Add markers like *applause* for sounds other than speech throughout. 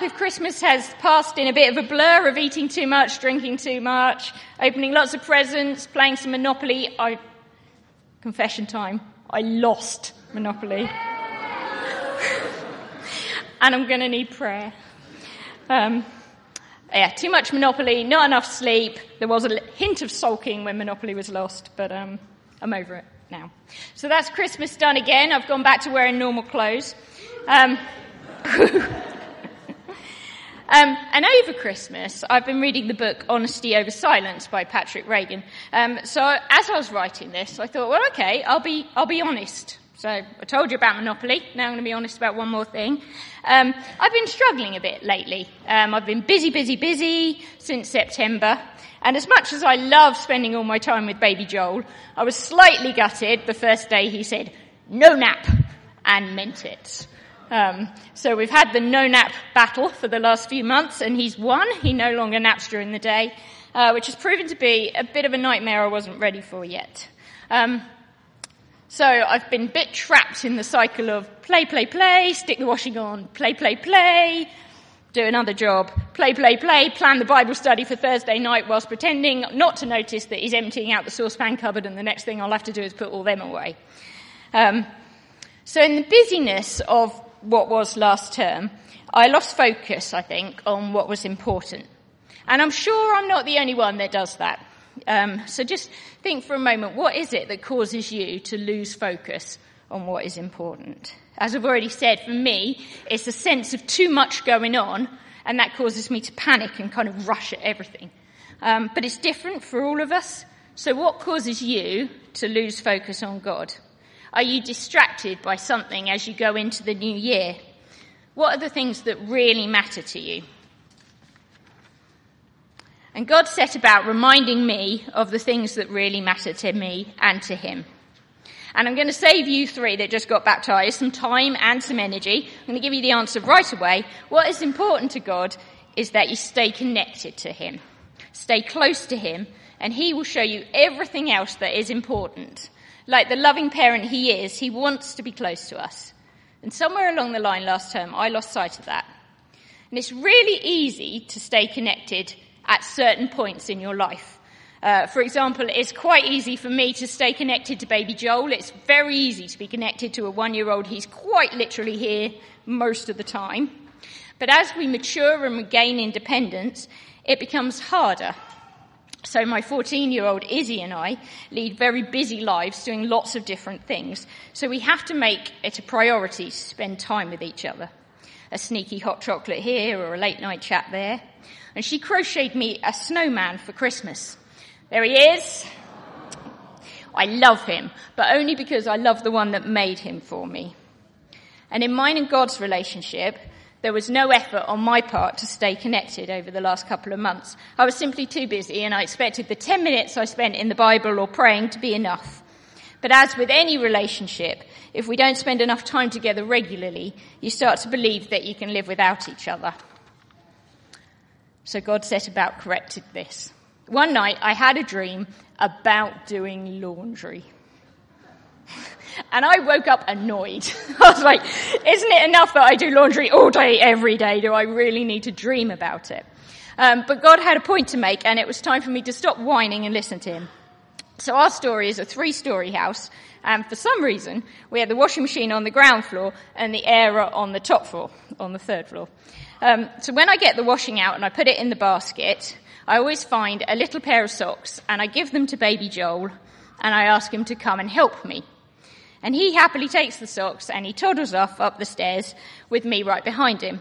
Up if Christmas has passed in a bit of a blur of eating too much, drinking too much, opening lots of presents, playing some Monopoly. I, confession time, I lost Monopoly. *laughs* and I'm going to need prayer. Um, yeah, too much Monopoly, not enough sleep. There was a hint of sulking when Monopoly was lost, but um, I'm over it now. So that's Christmas done again. I've gone back to wearing normal clothes. Um, *laughs* Um, and over Christmas, I've been reading the book Honesty Over Silence by Patrick Regan. Um, so as I was writing this, I thought, well, okay, I'll be, I'll be honest. So I told you about Monopoly. Now I'm going to be honest about one more thing. Um, I've been struggling a bit lately. Um, I've been busy, busy, busy since September. And as much as I love spending all my time with baby Joel, I was slightly gutted the first day he said, no nap, and meant it. Um, so we've had the no nap battle for the last few months, and he's won. He no longer naps during the day, uh, which has proven to be a bit of a nightmare I wasn't ready for yet. Um, so I've been a bit trapped in the cycle of play, play, play, stick the washing on, play, play, play, do another job, play, play, play, plan the Bible study for Thursday night whilst pretending not to notice that he's emptying out the saucepan cupboard and the next thing I'll have to do is put all them away. Um, so in the busyness of what was last term, I lost focus, I think, on what was important. And I'm sure I'm not the only one that does that. Um, so just think for a moment, what is it that causes you to lose focus on what is important? As I've already said, for me, it's a sense of too much going on, and that causes me to panic and kind of rush at everything. Um, but it's different for all of us. So what causes you to lose focus on God? Are you distracted by something as you go into the new year? What are the things that really matter to you? And God set about reminding me of the things that really matter to me and to Him. And I'm going to save you three that just got baptized some time and some energy. I'm going to give you the answer right away. What is important to God is that you stay connected to Him. Stay close to Him and He will show you everything else that is important. Like the loving parent he is, he wants to be close to us. And somewhere along the line last term, I lost sight of that. And it's really easy to stay connected at certain points in your life. Uh, for example, it's quite easy for me to stay connected to baby Joel. It's very easy to be connected to a one year old. He's quite literally here most of the time. But as we mature and regain independence, it becomes harder. So my 14 year old Izzy and I lead very busy lives doing lots of different things. So we have to make it a priority to spend time with each other. A sneaky hot chocolate here or a late night chat there. And she crocheted me a snowman for Christmas. There he is. I love him, but only because I love the one that made him for me. And in mine and God's relationship, there was no effort on my part to stay connected over the last couple of months. I was simply too busy and I expected the 10 minutes I spent in the Bible or praying to be enough. But as with any relationship, if we don't spend enough time together regularly, you start to believe that you can live without each other. So God set about correcting this. One night I had a dream about doing laundry. *laughs* And I woke up annoyed. *laughs* I was like, isn't it enough that I do laundry all day, every day? Do I really need to dream about it? Um, but God had a point to make, and it was time for me to stop whining and listen to Him. So our story is a three-story house, and for some reason, we had the washing machine on the ground floor and the air on the top floor, on the third floor. Um, so when I get the washing out and I put it in the basket, I always find a little pair of socks, and I give them to baby Joel, and I ask him to come and help me. And he happily takes the socks and he toddles off up the stairs with me right behind him.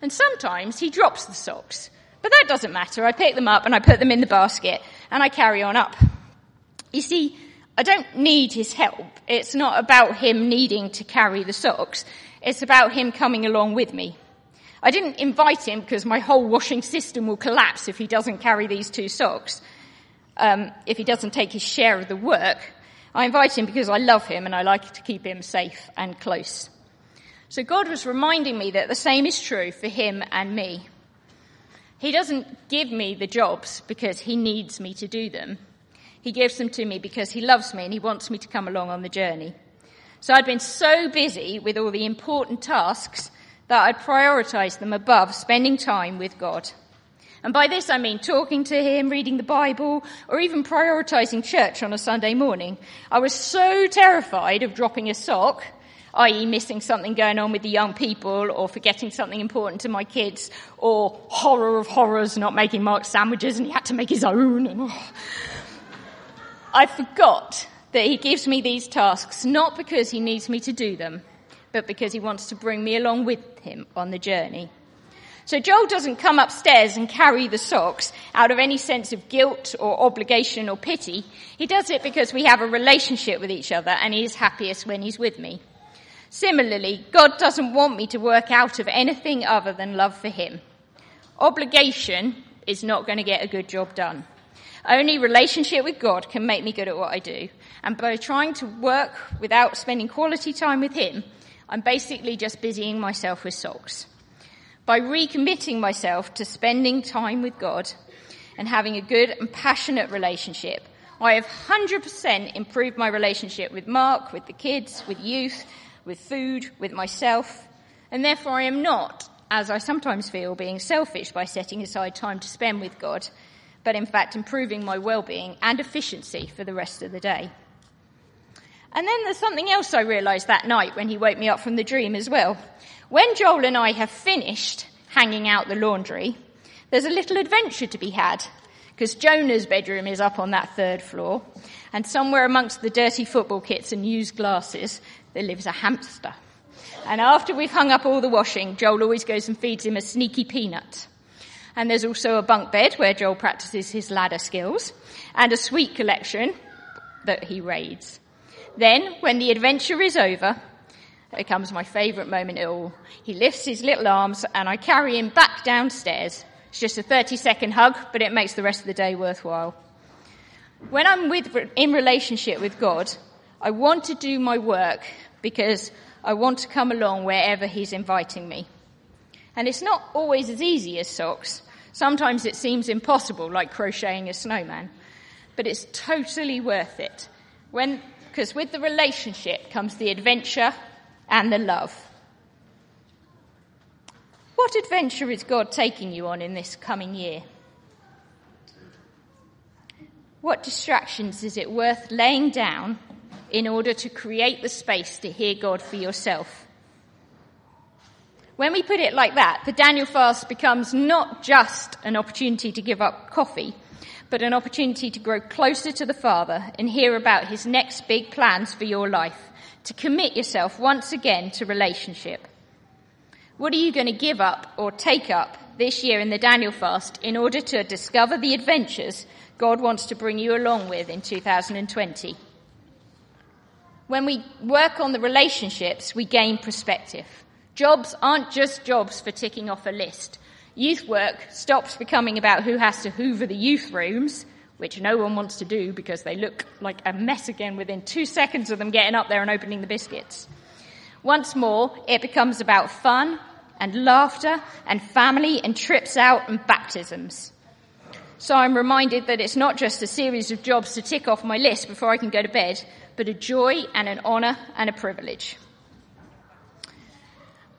And sometimes he drops the socks. But that doesn't matter. I pick them up and I put them in the basket and I carry on up. You see, I don't need his help. It's not about him needing to carry the socks. It's about him coming along with me. I didn't invite him because my whole washing system will collapse if he doesn't carry these two socks, um, if he doesn't take his share of the work. I invite him because I love him and I like to keep him safe and close. So God was reminding me that the same is true for him and me. He doesn't give me the jobs because he needs me to do them. He gives them to me because he loves me and he wants me to come along on the journey. So I'd been so busy with all the important tasks that I'd prioritized them above spending time with God. And by this I mean talking to him, reading the Bible, or even prioritizing church on a Sunday morning. I was so terrified of dropping a sock, i.e. missing something going on with the young people, or forgetting something important to my kids, or horror of horrors, not making Mark sandwiches and he had to make his own. And, oh. I forgot that he gives me these tasks not because he needs me to do them, but because he wants to bring me along with him on the journey. So Joel doesn't come upstairs and carry the socks out of any sense of guilt or obligation or pity. He does it because we have a relationship with each other and he is happiest when he's with me. Similarly, God doesn't want me to work out of anything other than love for him. Obligation is not going to get a good job done. Only relationship with God can make me good at what I do. And by trying to work without spending quality time with Him, I'm basically just busying myself with socks. By recommitting myself to spending time with God and having a good and passionate relationship, I have 100% improved my relationship with Mark, with the kids, with youth, with food, with myself, and therefore I am not, as I sometimes feel, being selfish by setting aside time to spend with God but in fact improving my well-being and efficiency for the rest of the day. And then there's something else I realized that night when he woke me up from the dream as well. When Joel and I have finished hanging out the laundry, there's a little adventure to be had because Jonah's bedroom is up on that third floor and somewhere amongst the dirty football kits and used glasses there lives a hamster. And after we've hung up all the washing, Joel always goes and feeds him a sneaky peanut. And there's also a bunk bed where Joel practices his ladder skills and a sweet collection that he raids. Then, when the adventure is over, it comes my favourite moment at all. He lifts his little arms and I carry him back downstairs. It's just a 30 second hug, but it makes the rest of the day worthwhile. When I'm with, in relationship with God, I want to do my work because I want to come along wherever He's inviting me. And it's not always as easy as socks. Sometimes it seems impossible, like crocheting a snowman. But it's totally worth it. When, because with the relationship comes the adventure and the love. What adventure is God taking you on in this coming year? What distractions is it worth laying down in order to create the space to hear God for yourself? When we put it like that, the Daniel fast becomes not just an opportunity to give up coffee, but an opportunity to grow closer to the Father and hear about his next big plans for your life, to commit yourself once again to relationship. What are you going to give up or take up this year in the Daniel fast in order to discover the adventures God wants to bring you along with in 2020? When we work on the relationships, we gain perspective. Jobs aren't just jobs for ticking off a list. Youth work stops becoming about who has to hoover the youth rooms, which no one wants to do because they look like a mess again within two seconds of them getting up there and opening the biscuits. Once more, it becomes about fun and laughter and family and trips out and baptisms. So I'm reminded that it's not just a series of jobs to tick off my list before I can go to bed, but a joy and an honour and a privilege.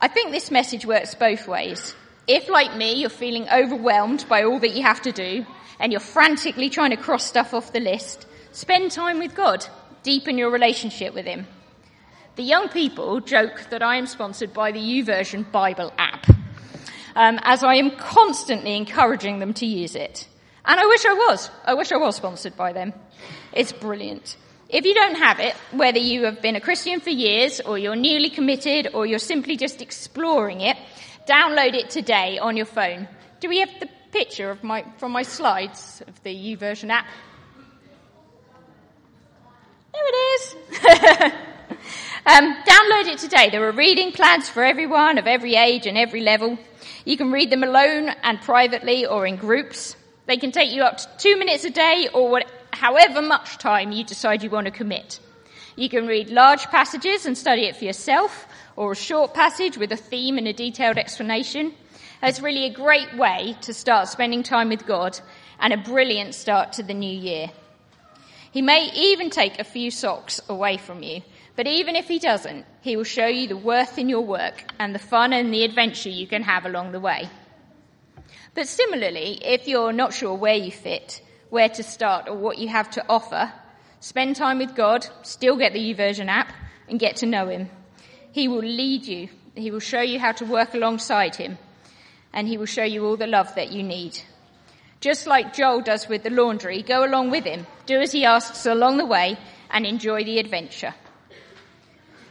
I think this message works both ways. If, like me, you're feeling overwhelmed by all that you have to do and you're frantically trying to cross stuff off the list, spend time with God. Deepen your relationship with Him. The young people joke that I am sponsored by the YouVersion Bible app, um, as I am constantly encouraging them to use it. And I wish I was. I wish I was sponsored by them. It's brilliant. If you don't have it, whether you have been a Christian for years or you're newly committed or you're simply just exploring it, download it today on your phone. Do we have the picture of my, from my slides of the YouVersion app? There it is. *laughs* Um, download it today. There are reading plans for everyone of every age and every level. You can read them alone and privately or in groups. They can take you up to two minutes a day or what, however much time you decide you want to commit. You can read large passages and study it for yourself or a short passage with a theme and a detailed explanation. It's really a great way to start spending time with God and a brilliant start to the new year. He may even take a few socks away from you but even if he doesn't, he will show you the worth in your work and the fun and the adventure you can have along the way. But similarly, if you're not sure where you fit, where to start, or what you have to offer, spend time with God, still get the YouVersion app, and get to know Him. He will lead you. He will show you how to work alongside Him, and He will show you all the love that you need. Just like Joel does with the laundry, go along with Him, do as He asks along the way, and enjoy the adventure.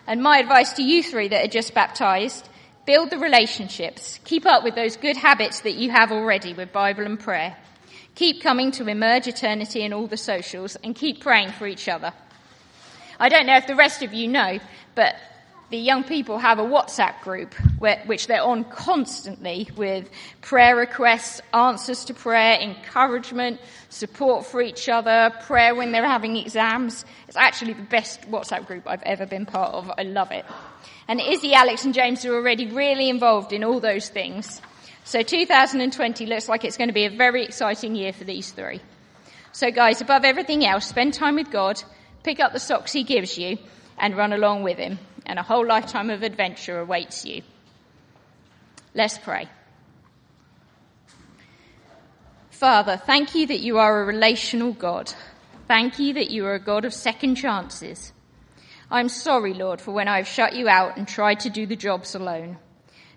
And my advice to you three that are just baptized, build the relationships. Keep up with those good habits that you have already with Bible and prayer. Keep coming to Emerge Eternity and all the socials and keep praying for each other. I don't know if the rest of you know, but the young people have a WhatsApp group where, which they're on constantly with prayer requests, answers to prayer, encouragement, support for each other, prayer when they're having exams. It's actually the best WhatsApp group I've ever been part of. I love it. And Izzy, Alex and James are already really involved in all those things. So 2020 looks like it's going to be a very exciting year for these three. So guys, above everything else, spend time with God, pick up the socks he gives you, and run along with him and a whole lifetime of adventure awaits you. Let's pray. Father, thank you that you are a relational God. Thank you that you are a God of second chances. I'm sorry, Lord, for when I've shut you out and tried to do the jobs alone.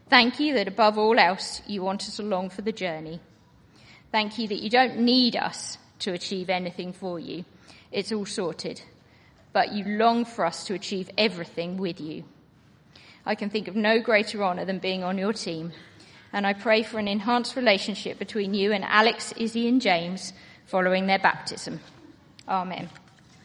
Thank you that above all else, you want us along for the journey. Thank you that you don't need us to achieve anything for you. It's all sorted but you long for us to achieve everything with you. I can think of no greater honour than being on your team, and I pray for an enhanced relationship between you and Alex, Izzy, and James following their baptism. Amen.